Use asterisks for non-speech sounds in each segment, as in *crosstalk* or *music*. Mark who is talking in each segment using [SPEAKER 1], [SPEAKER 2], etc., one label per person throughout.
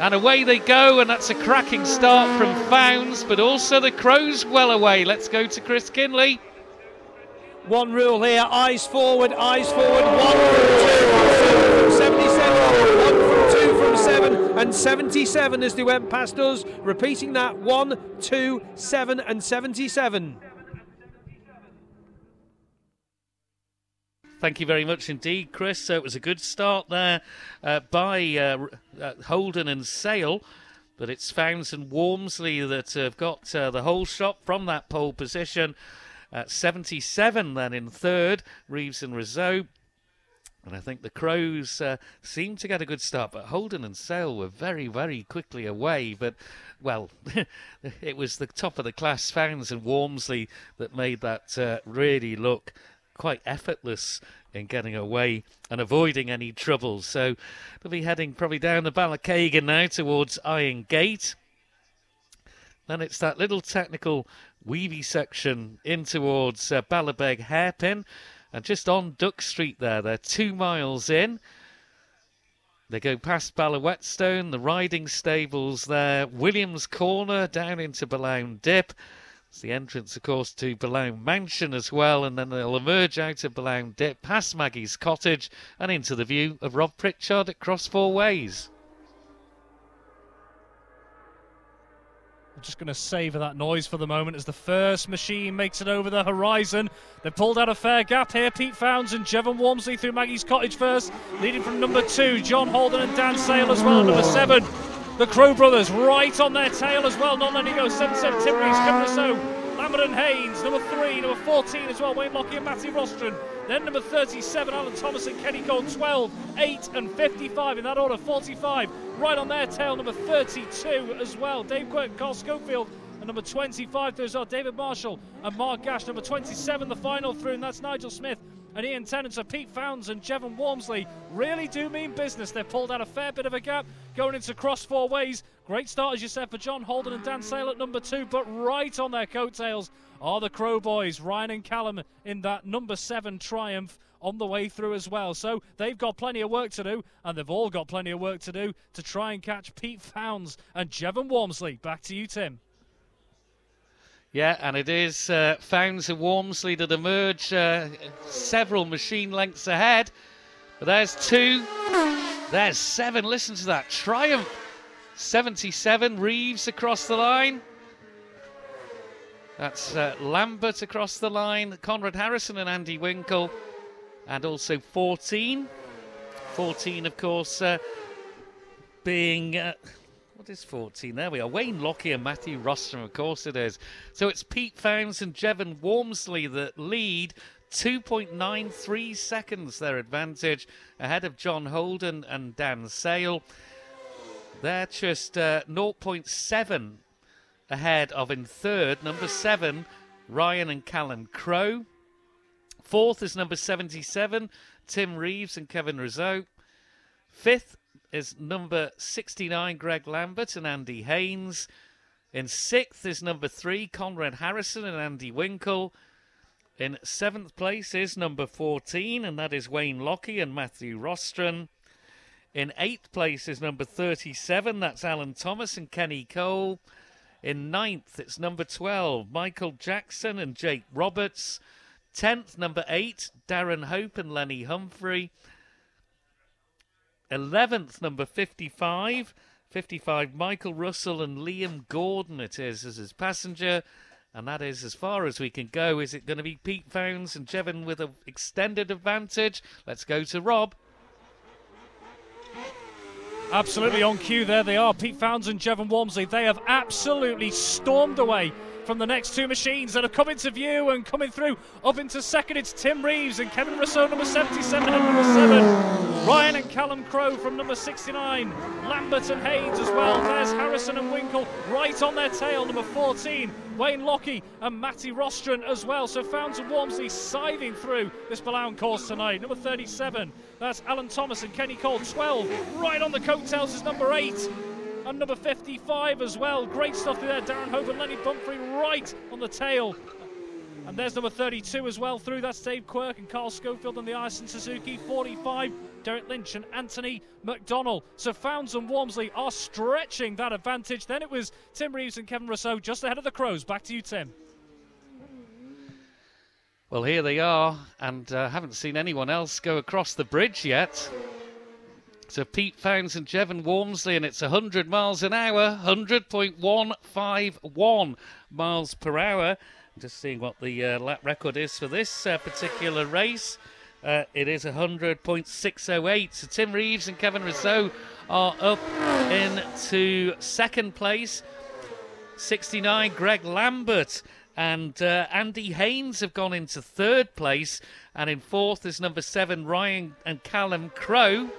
[SPEAKER 1] And away they go, and that's a cracking start from Founds, but also the Crowes well away. Let's go to Chris Kinley.
[SPEAKER 2] One rule here eyes forward, eyes forward. One from two, 77. One from two from seven, and 77 as they went past us. Repeating that one, two, seven, and 77.
[SPEAKER 1] Thank you very much indeed, Chris. So it was a good start there uh, by uh, uh, Holden and Sale, but it's Founds and Walmsley that have got uh, the whole shot from that pole position. 77 then in third, Reeves and Rousseau. And I think the Crowes uh, seemed to get a good start, but Holden and Sale were very, very quickly away. But, well, *laughs* it was the top of the class Founds and Walmsley that made that uh, really look quite effortless in getting away and avoiding any trouble. So they'll be heading probably down the Ballakeighan now towards Iron Gate. Then it's that little technical weavy section in towards uh, Ballabeg Hairpin. And just on Duck Street there, they're two miles in. They go past Ballawhetstone, the riding stables there, Williams Corner down into Billown Dip. It's the entrance, of course, to Billown Mansion as well, and then they'll emerge out of Billown Dip, past Maggie's cottage, and into the view of Rob Pritchard at Cross Four Ways.
[SPEAKER 3] I'm just going to savour that noise for the moment as the first machine makes it over the horizon. They've pulled out a fair gap here. Pete Founds and Jevon Walmsley through Maggie's cottage first, leading from number two. John Holden and Dan Sale as well, number seven. The Crowe brothers right on their tail as well, not letting go. 7 7 Tim Reeves, Kevin so. Lambert and Haynes, number 3, number 14 as well, Wayne Lockie and Matty Rostron. Then number 37, Alan Thomas and Kenny Cole, 12, 8 and 55 in that order, 45. Right on their tail, number 32 as well, Dave Quirk and Carl Schofield. And number 25, those are David Marshall and Mark Gash. Number 27, the final through, and that's Nigel Smith and Ian Tennant. So Pete Founds and Jevon Walmsley really do mean business. They've pulled out a fair bit of a gap going into cross four ways. Great start, as you said, for John Holden and Dan Sale at number two, but right on their coattails are the Crowe Boys, Ryan and Callum in that number seven triumph on the way through as well. So they've got plenty of work to do, and they've all got plenty of work to do to try and catch Pete Founds and Jevon Walmsley. Back to you, Tim.
[SPEAKER 1] Yeah, and it is uh, Founds and Walmsley that emerge uh, several machine lengths ahead. But there's two. There's seven. Listen to that. Triumph. 77. Reeves across the line. That's uh, Lambert across the line. Conrad Harrison and Andy Winkle. And also 14. 14, of course, uh, being. What is 14? There we are. Wayne Lockie and Matthew Rostron, of course it is. So it's Pete Founds and Jevon Walmsley that lead. 2.93 seconds their advantage ahead of John Holden and Dan Sale. They're just uh, 0.7 ahead of in third, number seven, Ryan and Callum Crowe. Fourth is number 77, Tim Reeves and Kevin Rousseau. Fifth is number 69, Greg Lambert and Andy Haynes. In sixth is number three, Conrad Harrison and Andy Winkle. In seventh place is number 14, and that is Wayne Lockie and Matthew Rostron. In eighth place is number 37, that's Alan Thomas and Kenny Cole. In ninth, it's number 12, Michael Jackson and Jake Roberts. Tenth, number eight, Darren Hope and Lenny Humphrey. 11th, number 55. 55, Michael Russell and Liam Gordon, it is, as his passenger. And that is as far as we can go. Is it going to be Pete Founds and Jevon with an extended advantage? Let's go to Rob.
[SPEAKER 3] Absolutely on cue there they are. Pete Founds and Jevon Walmsley. They have absolutely stormed away from the next two machines that have come into view and coming through up into second. It's Tim Reeves and Kevin Rousseau, number 77 and number 7. Ryan and Callum Crowe from number 69. Lambert and Haynes as well. There's Harrison and Winkle right on their tail, number 14. Wayne Lockie and Matty Rostron as well. So Founds and Walmsley scything through this Billown course tonight. Number 37, that's Alan Thomas and Kenny Cole. 12, right on the coattails is number 8 and number 55 as well. Great stuff there. Darren Hope and Lenny Pumphrey right on the tail. And there's number 32 as well through. That's Dave Quirk and Carl Schofield on the ice and Suzuki. 45, Derek Lynch and Anthony McDonnell. So Founds and Walmsley are stretching that advantage. Then it was Tim Reeves and Kevin Rousseau just ahead of the Crowes. Back to you, Tim.
[SPEAKER 1] Well, here they are, and uh, haven't seen anyone else go across the bridge yet. So Pete Founds and Jevon Walmsley, and it's 100 miles an hour, 100.151 miles per hour. Just seeing what the uh, lap record is for this uh, particular race. Uh, it is 100.608. So Tim Reeves and Kevin Rousseau are up into second place. 69, Greg Lambert and uh, Andy Haynes have gone into third place. And in fourth is number seven, Ryan and Callum Crowe.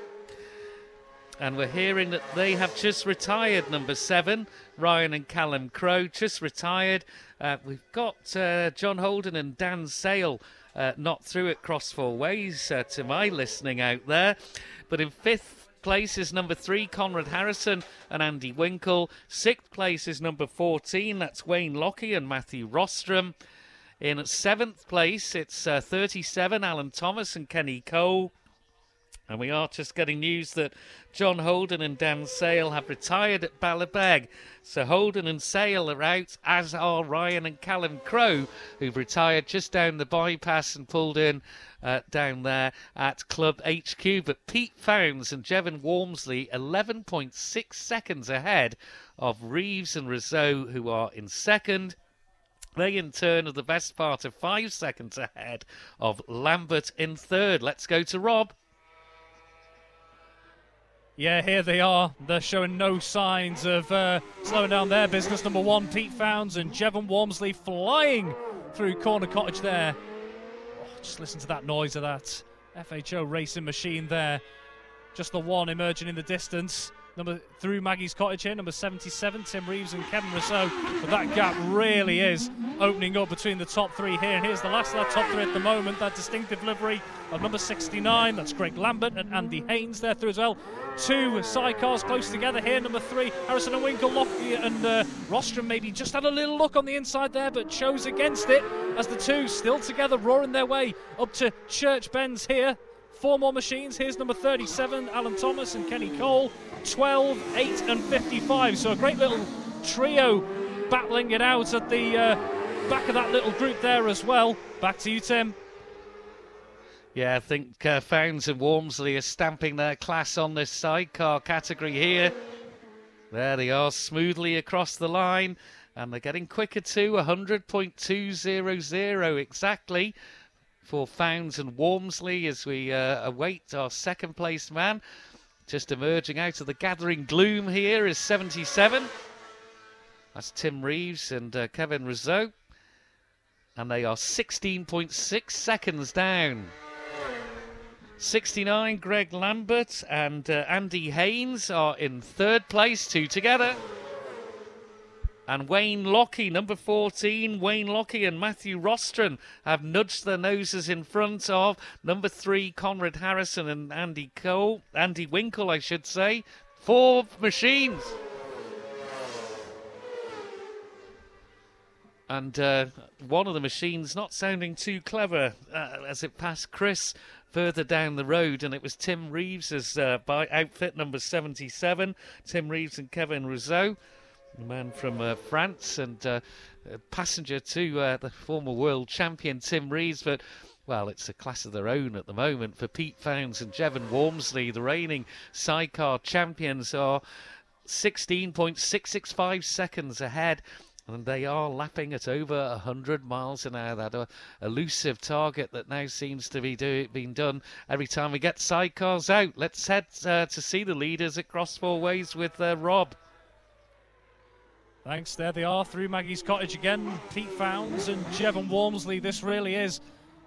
[SPEAKER 1] And we're hearing that they have just retired, number seven, Ryan and Callum Crowe, just retired. Uh, we've got uh, John Holden and Dan Sale uh, not through at Cross Four Ways, uh, to my listening out there. But in fifth place is number three, Conrad Harrison and Andy Winkle. Sixth place is number 14, that's Wayne Lockie and Matthew Rostron. In seventh place, it's uh, 37, Alan Thomas and Kenny Cole. And we are just getting news that John Holden and Dan Sale have retired at Ballabeg. So Holden and Sale are out, as are Ryan and Callum Crowe, who've retired just down the bypass and pulled in uh, down there at Club HQ. But Pete Founds and Jevon Walmsley, 11.6 seconds ahead of Reeves and Rousseau, who are in second. They, in turn, are the best part of five seconds ahead of Lambert in third. Let's go to Rob.
[SPEAKER 3] Yeah, here they are. They're showing no signs of uh, slowing down their business. Number one, Pete Founds and Jevon Walmsley flying through Corner Cottage there. Oh, just listen to that noise of that FHO racing machine there. Just the one emerging in the distance. Number through Maggie's Cottage here, number 77, Tim Reeves and Kevin Rousseau. But that gap really is opening up between the top three here. And here's the last of that top three at the moment. That distinctive livery of number 69. That's Greg Lambert and Andy Haynes there through as well. Two sidecars close together here. Number three, Harrison and Winkle, and uh, Rostron maybe just had a little look on the inside there, but chose against it as the two still together, roaring their way up to Church Bends here. Four more machines. Here's number 37, Alan Thomas and Kenny Cole. 12, 8, and 55. So a great little trio battling it out at the uh, back of that little group there as well. Back to you, Tim.
[SPEAKER 1] Yeah, I think uh, Founds and Walmsley are stamping their class on this sidecar category here. There they are, smoothly across the line, and they're getting quicker too. 100.200 exactly for Founds and Walmsley as we uh, await our second place man. Just emerging out of the gathering gloom here is 77. That's Tim Reeves and uh, Kevin Rousseau. And they are 16.6 seconds down. 69, Greg Lambert and uh, Andy Haynes are in third place, two together. And Wayne Lockie, number 14, Wayne Lockie and Matthew Rostron have nudged their noses in front of number three, Conrad Harrison and Andy Cole, Andy Winkle, I should say. Four machines. And uh, one of the machines not sounding too clever uh, as it passed Chris further down the road, and it was Tim Reeves's uh, by outfit number 77, Tim Reeves and Kevin Rousseau man from uh, France and uh, passenger to uh, the former world champion Tim Rees. But well, it's a class of their own at the moment for Pete Founds and Jevon Walmsley, the reigning sidecar champions, are 16.665 seconds ahead. And they are lapping at over 100 miles an hour. That uh, elusive target that now seems to be do- being done every time we get sidecars out. Let's head uh, to see the leaders at Cross Four Ways with uh, Rob.
[SPEAKER 3] Thanks. There they are through Maggie's Cottage again. Pete Founds and Jevon Walmsley. This really is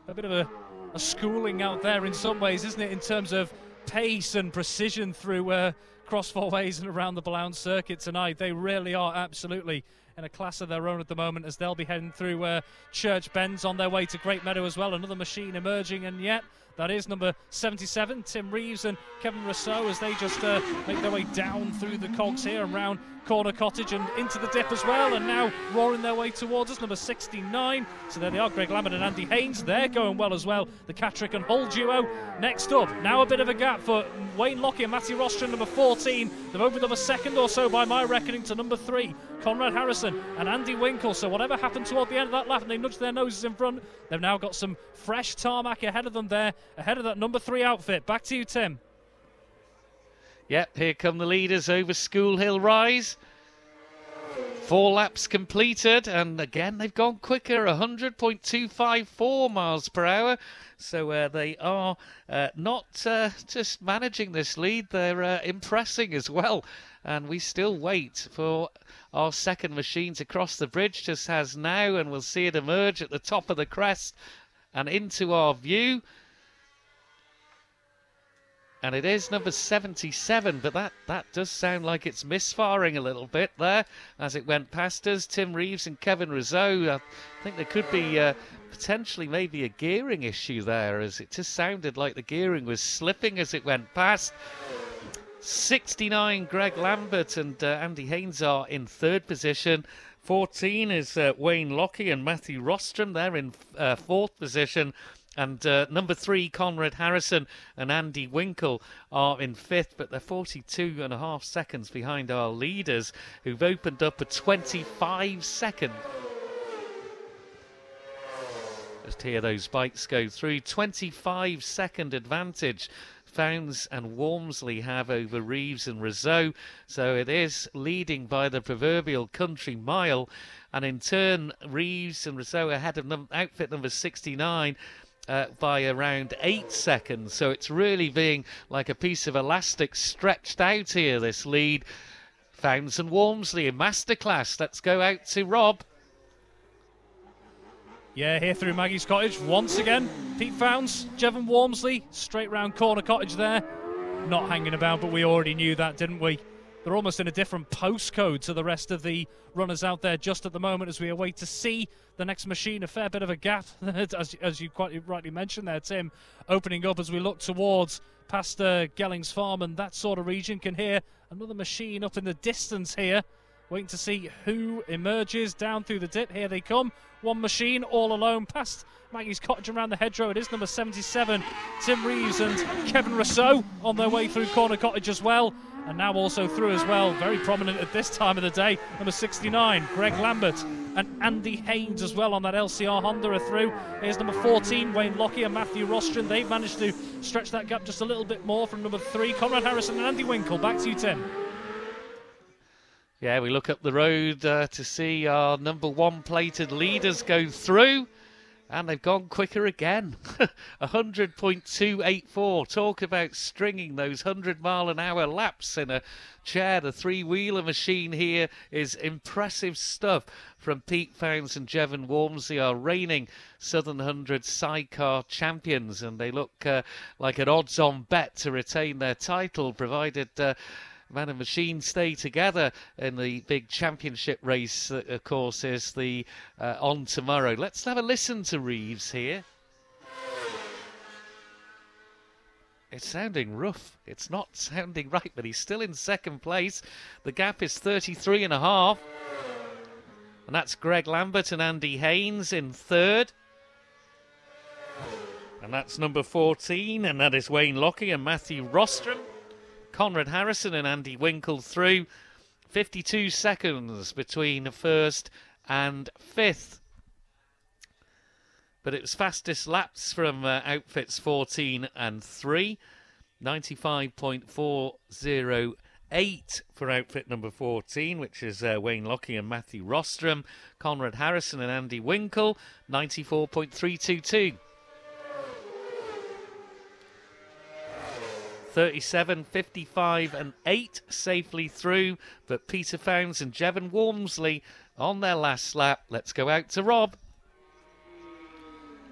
[SPEAKER 3] a bit of a, a, schooling out there in some ways, isn't it, in terms of pace and precision through uh, cross four ways and around the Billown circuit tonight. They really are absolutely in a class of their own at the moment as they'll be heading through uh, Church Bends on their way to Great Meadow as well. Another machine emerging, and yet that is number 77, Tim Reeves and Kevin Rousseau, as they just uh, make their way down through the cogs here and round Corner Cottage and into the dip as well. And now roaring their way towards us, number 69. So there they are, Greg Lambert and Andy Haynes. They're going well as well. The Catterick and Hull duo. Next up, now a bit of a gap for Wayne Lockie and Matthew Rostron, number 14. They've opened up a second or so by my reckoning to number three, Conrad Harrison and Andy Winkle. So whatever happened toward the end of that lap and they nudged their noses in front, they've now got some fresh tarmac ahead of them there, ahead of that number three outfit. Back to you, Tim.
[SPEAKER 1] Yep, here come the leaders over School Hill Rise. Four laps completed, and again they've gone quicker 100.254 miles per hour. So uh, they are uh, not uh, just managing this lead, they're uh, impressing as well. And we still wait for our second machine to cross the bridge, just has now, and we'll see it emerge at the top of the crest and into our view and it is number 77, but that, that does sound like it's misfiring a little bit there as it went past us. Tim Reeves and Kevin Rousseau, I think there could be uh, potentially maybe a gearing issue there as it just sounded like the gearing was slipping as it went past. 69, Greg Lambert and uh, Andy Haynes are in third position. 14 is uh, Wayne Lockie and Matthew Rostron. They're in uh, fourth position. And uh, number three, Conrad Harrison and Andy Winkle are in fifth, but they're 42 and a half seconds behind our leaders, who've opened up a 25 second. Just hear those bikes go through. 25 second advantage Founds and Walmsley have over Reeves and Rousseau. So it is leading by the proverbial country mile. And in turn, Reeves and Rousseau ahead of num- outfit number 69 uh, by around eight seconds. So it's really being like a piece of elastic stretched out here, this lead. Founds and Walmsley in masterclass. Let's go out to Rob.
[SPEAKER 3] Yeah, here through Maggie's Cottage once again. Pete Founds, Jevon Walmsley, straight round Corner Cottage there. Not hanging about, but we already knew that, didn't we? They're almost in a different postcode to the rest of the runners out there just at the moment as we await to see the next machine. A fair bit of a gap, *laughs* as, as you quite rightly mentioned there, Tim, opening up as we look towards past uh, Gellings Farm and that sort of region. Can hear another machine up in the distance here. Waiting to see who emerges down through the dip. Here they come. One machine all alone past Maggie's Cottage around the hedgerow. It is number 77, Tim Reeves and Kevin Rousseau on their way through Corner Cottage as well and now also through as well, very prominent at this time of the day, number 69, Greg Lambert, and Andy Haynes as well on that LCR Honda are through. Here's number 14, Wayne Lockie and Matthew Rostron. They've managed to stretch that gap just a little bit more from number three, Conrad Harrison and Andy Winkle. Back to you, Tim.
[SPEAKER 1] Yeah, we look up the road uh, to see our number one plated leaders go through and they've gone quicker again. *laughs* 100.284. Talk about stringing those 100 mile an hour laps in a chair. The three wheeler machine here is impressive stuff from Pete Founds and Jevon Walmsley, our reigning Southern 100 sidecar champions, and they look uh, like an odds on bet to retain their title, provided. Uh, Man and Machine stay together in the big championship race, that, of course, is the uh, on tomorrow. Let's have a listen to Reeves here. It's sounding rough. It's not sounding right, but he's still in second place. The gap is 33 and a half. And that's Greg Lambert and Andy Haynes in third. And that's number 14, and that is Wayne Lockie and Matthew Rostron. Conrad Harrison and Andy Winkle through. 52 seconds between first and fifth. But it was fastest laps from uh, outfits 14 and 3. 95.408 for outfit number 14, which is uh, Wayne Lockie and Matthew Rostron. Conrad Harrison and Andy Winkle, 94.322. 37, 55, and 8 safely through. But Peter Founds and Jevon Walmsley on their last lap. Let's go out to Rob.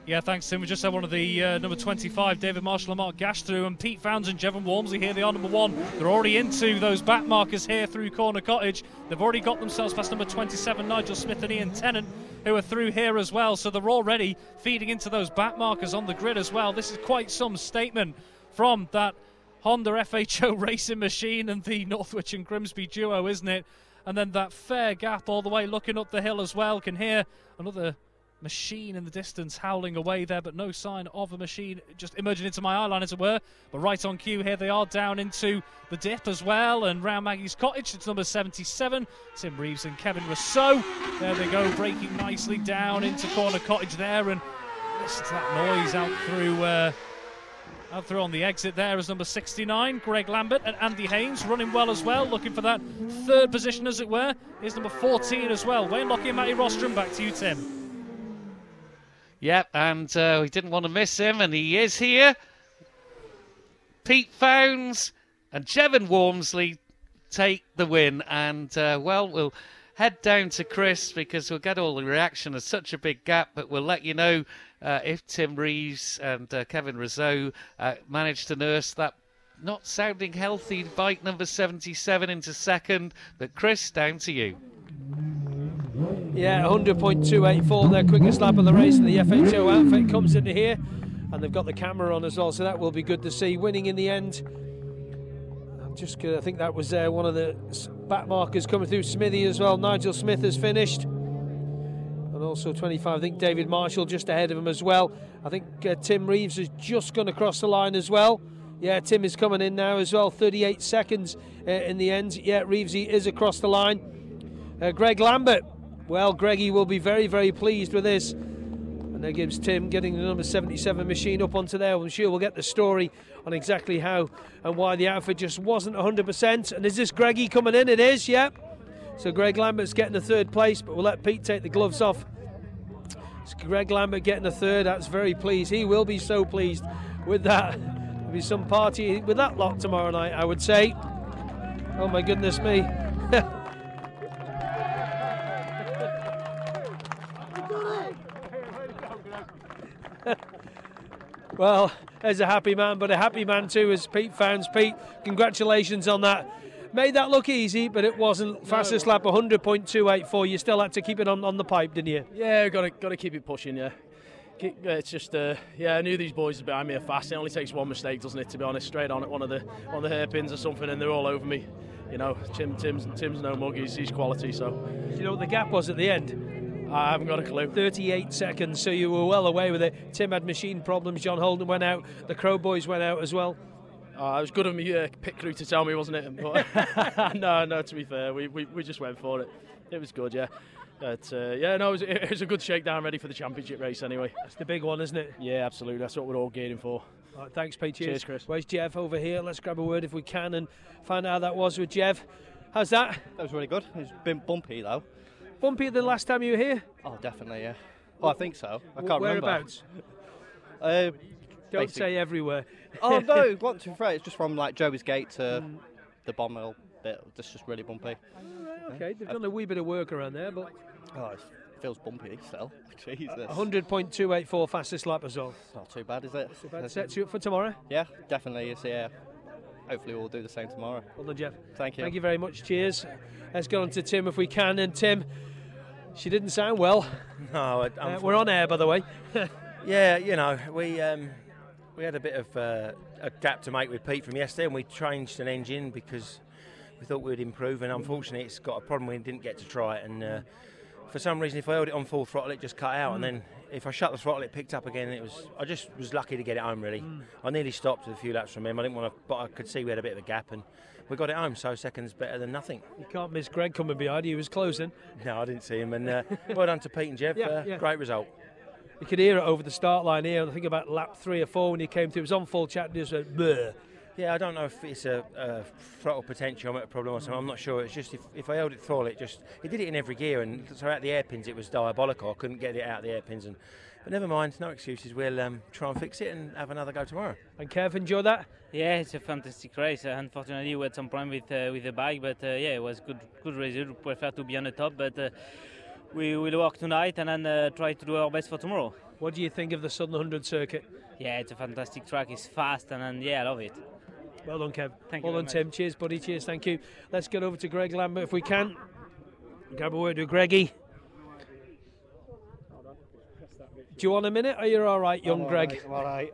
[SPEAKER 3] Yeah, thanks, Tim. We just had one of the uh, number 25, David Marshall and Mark Gash through, and Pete Founds and Jevon Walmsley here. They are number one. They're already into those back markers here through Corner Cottage. They've already got themselves past number 27, Nigel Smith and Ian Tennant, who are through here as well. So they're already feeding into those back markers on the grid as well. This is quite some statement from that Honda FHO *laughs* racing machine and the Northwich and Grimsby duo, isn't it? And then that fair gap all the way looking up the hill as well. Can hear another machine in the distance howling away there, but no sign of a machine just emerging into my eye line, as it were. But right on cue here, they are down into the dip as well, and round Maggie's cottage, it's number 77. Tim Reeves and Kevin Rousseau. There they go, breaking nicely down into corner cottage there, and listen to that noise out through. Uh, out through on the exit there is number 69, Greg Lambert, and Andy Haynes running well as well, looking for that third position, as it were. Is number 14 as well. Wayne Lockie and Matty Rostron. Back to you, Tim.
[SPEAKER 1] Yep, and uh, we didn't want to miss him, and he is here. Pete Founds and Jevon Walmsley take the win, and uh, well, we'll head down to Chris because we'll get all the reaction. There's such a big gap, but we'll let you know if Tim Reeves and uh, Kevin Rousseau uh, manage to nurse that not sounding healthy bike number 77 into second. But Chris, down to you.
[SPEAKER 2] Yeah, 100.284, their quickest lap of the race, and the FHO outfit comes into here, and they've got the camera on as well, so that will be good to see. Winning in the end. I'm just gonna, I think that was uh, one of the back markers coming through. Smithy as well. Nigel Smith has finished, also 25. I think David Marshall just ahead of him as well. I think uh, Tim Reeves has just gone across the line as well. Yeah, Tim is coming in now as well. 38 seconds uh, in the end. Yeah, Reevesy is across the line. Uh, Greg Lambert well, Greggy will be very, very pleased with this. And that gives Tim getting the number 77 machine up onto there. I'm sure we'll get the story on exactly how and why the outfit just wasn't 100%. And is this Greggy coming in? It is, yep. So Greg Lambert's getting the third place, but we'll let Pete take the gloves off. It's Greg Lambert getting a third. That's very pleased. He will be so pleased with that. There'll be some party with that lot tomorrow night, I would say. Oh my goodness me. *laughs* well, there's a happy man, but a happy man too is Pete Founds. Pete, congratulations on that. Made that look easy, but it wasn't. Fastest lap 100.284. You still had to keep it on, on the pipe, didn't you?
[SPEAKER 4] Yeah, got to got to keep it pushing. Yeah, it's just uh, yeah. I knew these boys behind me are fast. It only takes one mistake, doesn't it? To be honest, straight on at one of the one of the hairpins or something, and they're all over me. You know, Tim Tim's Tim's no mug. He's, he's quality. So.
[SPEAKER 2] Do you know what the gap was at the end?
[SPEAKER 4] I haven't got a clue.
[SPEAKER 2] 38 seconds, so you were well away with it. Tim had machine problems. John Holden went out. The Crowe Boys went out as well.
[SPEAKER 4] Oh, it was good of me uh, pit crew to tell me, wasn't it? *laughs* But *laughs* no, no. To be fair, we, we, we just went for it. It was good, yeah. But uh, yeah, no, it was, it was, a good shakedown, ready for the championship race anyway.
[SPEAKER 2] That's the big one, isn't it?
[SPEAKER 4] Yeah, absolutely. That's what we're all gearing for.
[SPEAKER 2] Right, thanks, Pete. Cheers.
[SPEAKER 4] Cheers, Chris.
[SPEAKER 2] Where's Jeff over here? Let's grab a word if we can and find out how that was with Jeff. How's that?
[SPEAKER 5] That was really good. It's been bumpy though.
[SPEAKER 2] Bumpy the last time you were here?
[SPEAKER 5] Oh, definitely, yeah. Oh, I think so. I can't
[SPEAKER 2] Whereabouts?
[SPEAKER 5] remember. Uh,
[SPEAKER 2] Don't
[SPEAKER 5] Basic.
[SPEAKER 2] say everywhere.
[SPEAKER 5] oh no, what to be fair, it's just from like Joey's Gate to the Bommel bit. It's just really bumpy.
[SPEAKER 2] Okay, they've done a wee bit of work around there, but
[SPEAKER 5] Oh, it feels bumpy still. *laughs* Jesus.
[SPEAKER 2] 100.284 fastest lap as well.
[SPEAKER 5] Not too bad, is it?
[SPEAKER 2] That sets you up for tomorrow.
[SPEAKER 5] Yeah, definitely. It's yeah. Hopefully we'll do the same tomorrow.
[SPEAKER 2] Well done, Jeff.
[SPEAKER 5] Thank you.
[SPEAKER 2] Thank you very much. Cheers. Let's go on to Tim if we can. And Tim, she didn't sound well. *laughs*
[SPEAKER 6] No, I-
[SPEAKER 2] Uh, we're on air, by the way. *laughs*
[SPEAKER 6] Yeah, you know, we um, we had a bit of uh, a gap to make with Pete from yesterday, and we changed an engine because we thought we'd improve. And unfortunately, it's got a problem. We didn't get to try it, and uh, for some reason, if I held it on full throttle, it just cut out, and then if I shut the throttle, it picked up again. It was I just was lucky to get it home. Really, I nearly stopped with a few laps from him. I didn't want to, but I could see we had a bit of a gap, and we got it home. So seconds better than nothing.
[SPEAKER 2] You can't miss Greg coming behind you. He was closing.
[SPEAKER 6] No, I didn't see him, and uh, well done to Pete and Jeff. *laughs*
[SPEAKER 2] Yeah,
[SPEAKER 6] uh,
[SPEAKER 2] yeah.
[SPEAKER 6] Great result.
[SPEAKER 2] You could hear it over the start line here. I think about lap three or four when he came through. It was on full chat and just went, Bleh.
[SPEAKER 6] Yeah, I don't know if it's a, a throttle potentiometer problem or something. I'm not sure. It's just if, if I held it throttle, it just it did it in every gear, and so at the hairpins it was diabolical. I couldn't get it out of the hairpins, and but never mind, no excuses. We'll um, try and fix it and have another go tomorrow.
[SPEAKER 2] And Kev, enjoy that?
[SPEAKER 7] Yeah, it's a fantastic race. Uh, unfortunately, we had some problem with uh, with the bike, but uh, yeah, it was good good result. We prefer to be on the top, but uh, we will work tonight and then uh, try to do our best for tomorrow.
[SPEAKER 2] What do you think of the Southern 100 circuit?
[SPEAKER 7] Yeah, it's a fantastic track. It's fast and, and yeah, I love it.
[SPEAKER 2] Well done, Kev.
[SPEAKER 7] Thank you
[SPEAKER 2] well done, Tim. Cheers, buddy. Cheers. Thank you. Let's get over to Greg Lambert if we can. Grab a word with Greggy. Do you want a minute? Are you all right, young
[SPEAKER 8] I'm all
[SPEAKER 2] Greg?
[SPEAKER 8] right, I'm all right.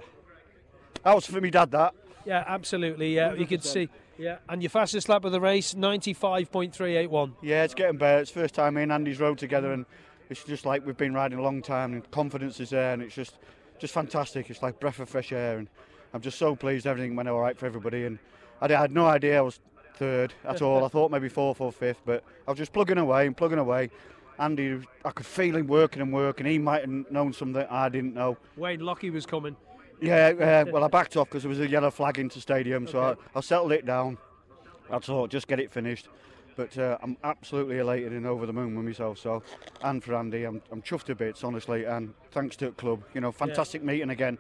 [SPEAKER 8] That was for me, Dad. That.
[SPEAKER 2] Yeah, absolutely. Yeah, you can
[SPEAKER 8] 100%.
[SPEAKER 2] see. Yeah, and your fastest lap of the race, 95.381.
[SPEAKER 8] Yeah, it's getting better. It's first time me and Andy's rode together, and it's just like we've been riding a long time, and confidence is there, and it's just, just fantastic. It's like breath of fresh air, and I'm just so pleased everything went all right for everybody. And I had no idea I was third at *laughs* all. I thought maybe fourth or fifth, but I was just plugging away and plugging away. Andy, I could feel him working and working. He might have known something I didn't know.
[SPEAKER 2] Wayne Lockie was coming.
[SPEAKER 8] Yeah, uh, well, I backed off because there was a yellow flag into stadium, so I, I settled it down. I thought just get it finished. But uh, I'm absolutely elated and over the moon with myself. So, and for Andy, I'm, I'm chuffed to bits, honestly. And thanks to the club, you know, fantastic meeting again.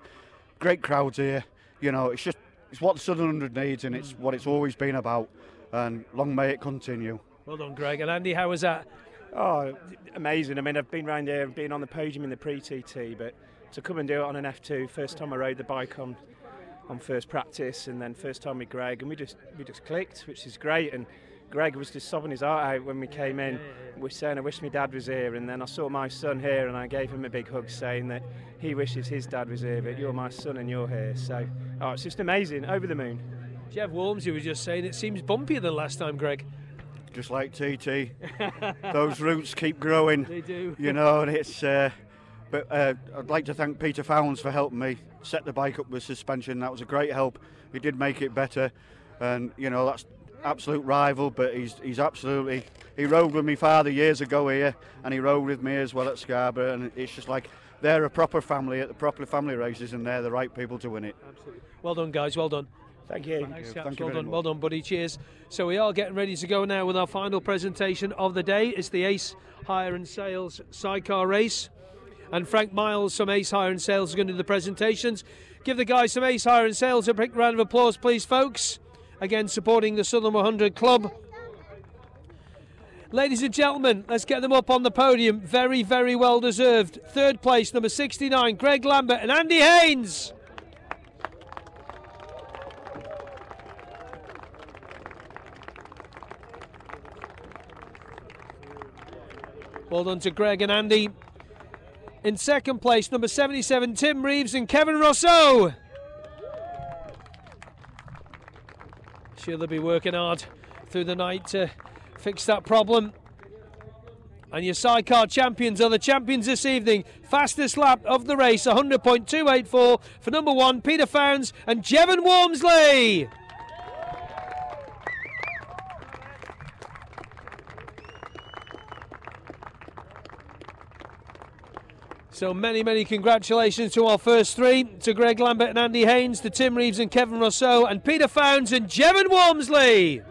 [SPEAKER 8] Great crowds here. You know, it's just it's what the Southern Hundred needs, and it's what it's always been about. And long may it continue.
[SPEAKER 2] Well done, Greg. And Andy, how was that?
[SPEAKER 6] Oh, amazing. I mean, I've been round here, been on the podium in the pre-TT, but to come and do it on an F2, first time I rode the bike on on first practice, and then first time with Greg, and we just we just clicked, which is great. And Greg was just sobbing his heart out when we came in. We're saying, I wish my dad was here, and then I saw my son here, and I gave him a big hug, saying that he wishes his dad was here, but you're my son and you're here. So, oh, it's just amazing, over the moon.
[SPEAKER 2] Jeff Walmsley was just saying it seems bumpier than last time, Greg.
[SPEAKER 8] Just like TT, *laughs* those roots keep growing.
[SPEAKER 2] They do.
[SPEAKER 8] you know, and it's. Uh, but uh, I'd like to thank Peter Founds for helping me set the bike up with suspension. That was a great help. He did make it better, and you know that's absolute rival. But he's he's absolutely. He rode with me father years ago here, and he rode with me as well at Scarborough, and it's just like they're a proper family at the proper family races, and they're the right people to win it. Absolutely.
[SPEAKER 2] Well done, guys. Well done.
[SPEAKER 6] Thank you.
[SPEAKER 2] Thanks,
[SPEAKER 8] Thank
[SPEAKER 2] chaps.
[SPEAKER 8] you
[SPEAKER 2] well
[SPEAKER 8] very
[SPEAKER 2] done,
[SPEAKER 8] much.
[SPEAKER 2] well done, buddy. Cheers. So we are getting ready to go now with our final presentation of the day. It's the Ace Hire and Sales sidecar race, and Frank Miles from Ace Hire and Sales is going to do the presentations. Give the guys some Ace Hire and Sales a big round of applause, please, folks. Again, supporting the Southern 100 Club. Ladies and gentlemen, let's get them up on the podium. Very, very well deserved. Third place, number 69, Greg Lambert and Andy Haynes. Well done to Greg and Andy. In second place, number 77, Tim Reeves and Kevin Rousseau. Sure, they'll be working hard through the night to fix that problem. And your sidecar champions are the champions this evening. Fastest lap of the race, 100.284 for number one, Peter Founds and Jevon Walmsley. So many, many congratulations to our first three, to Greg Lambert and Andy Haynes, to Tim Reeves and Kevin Rousseau, and Peter Founds and Jevon Walmsley.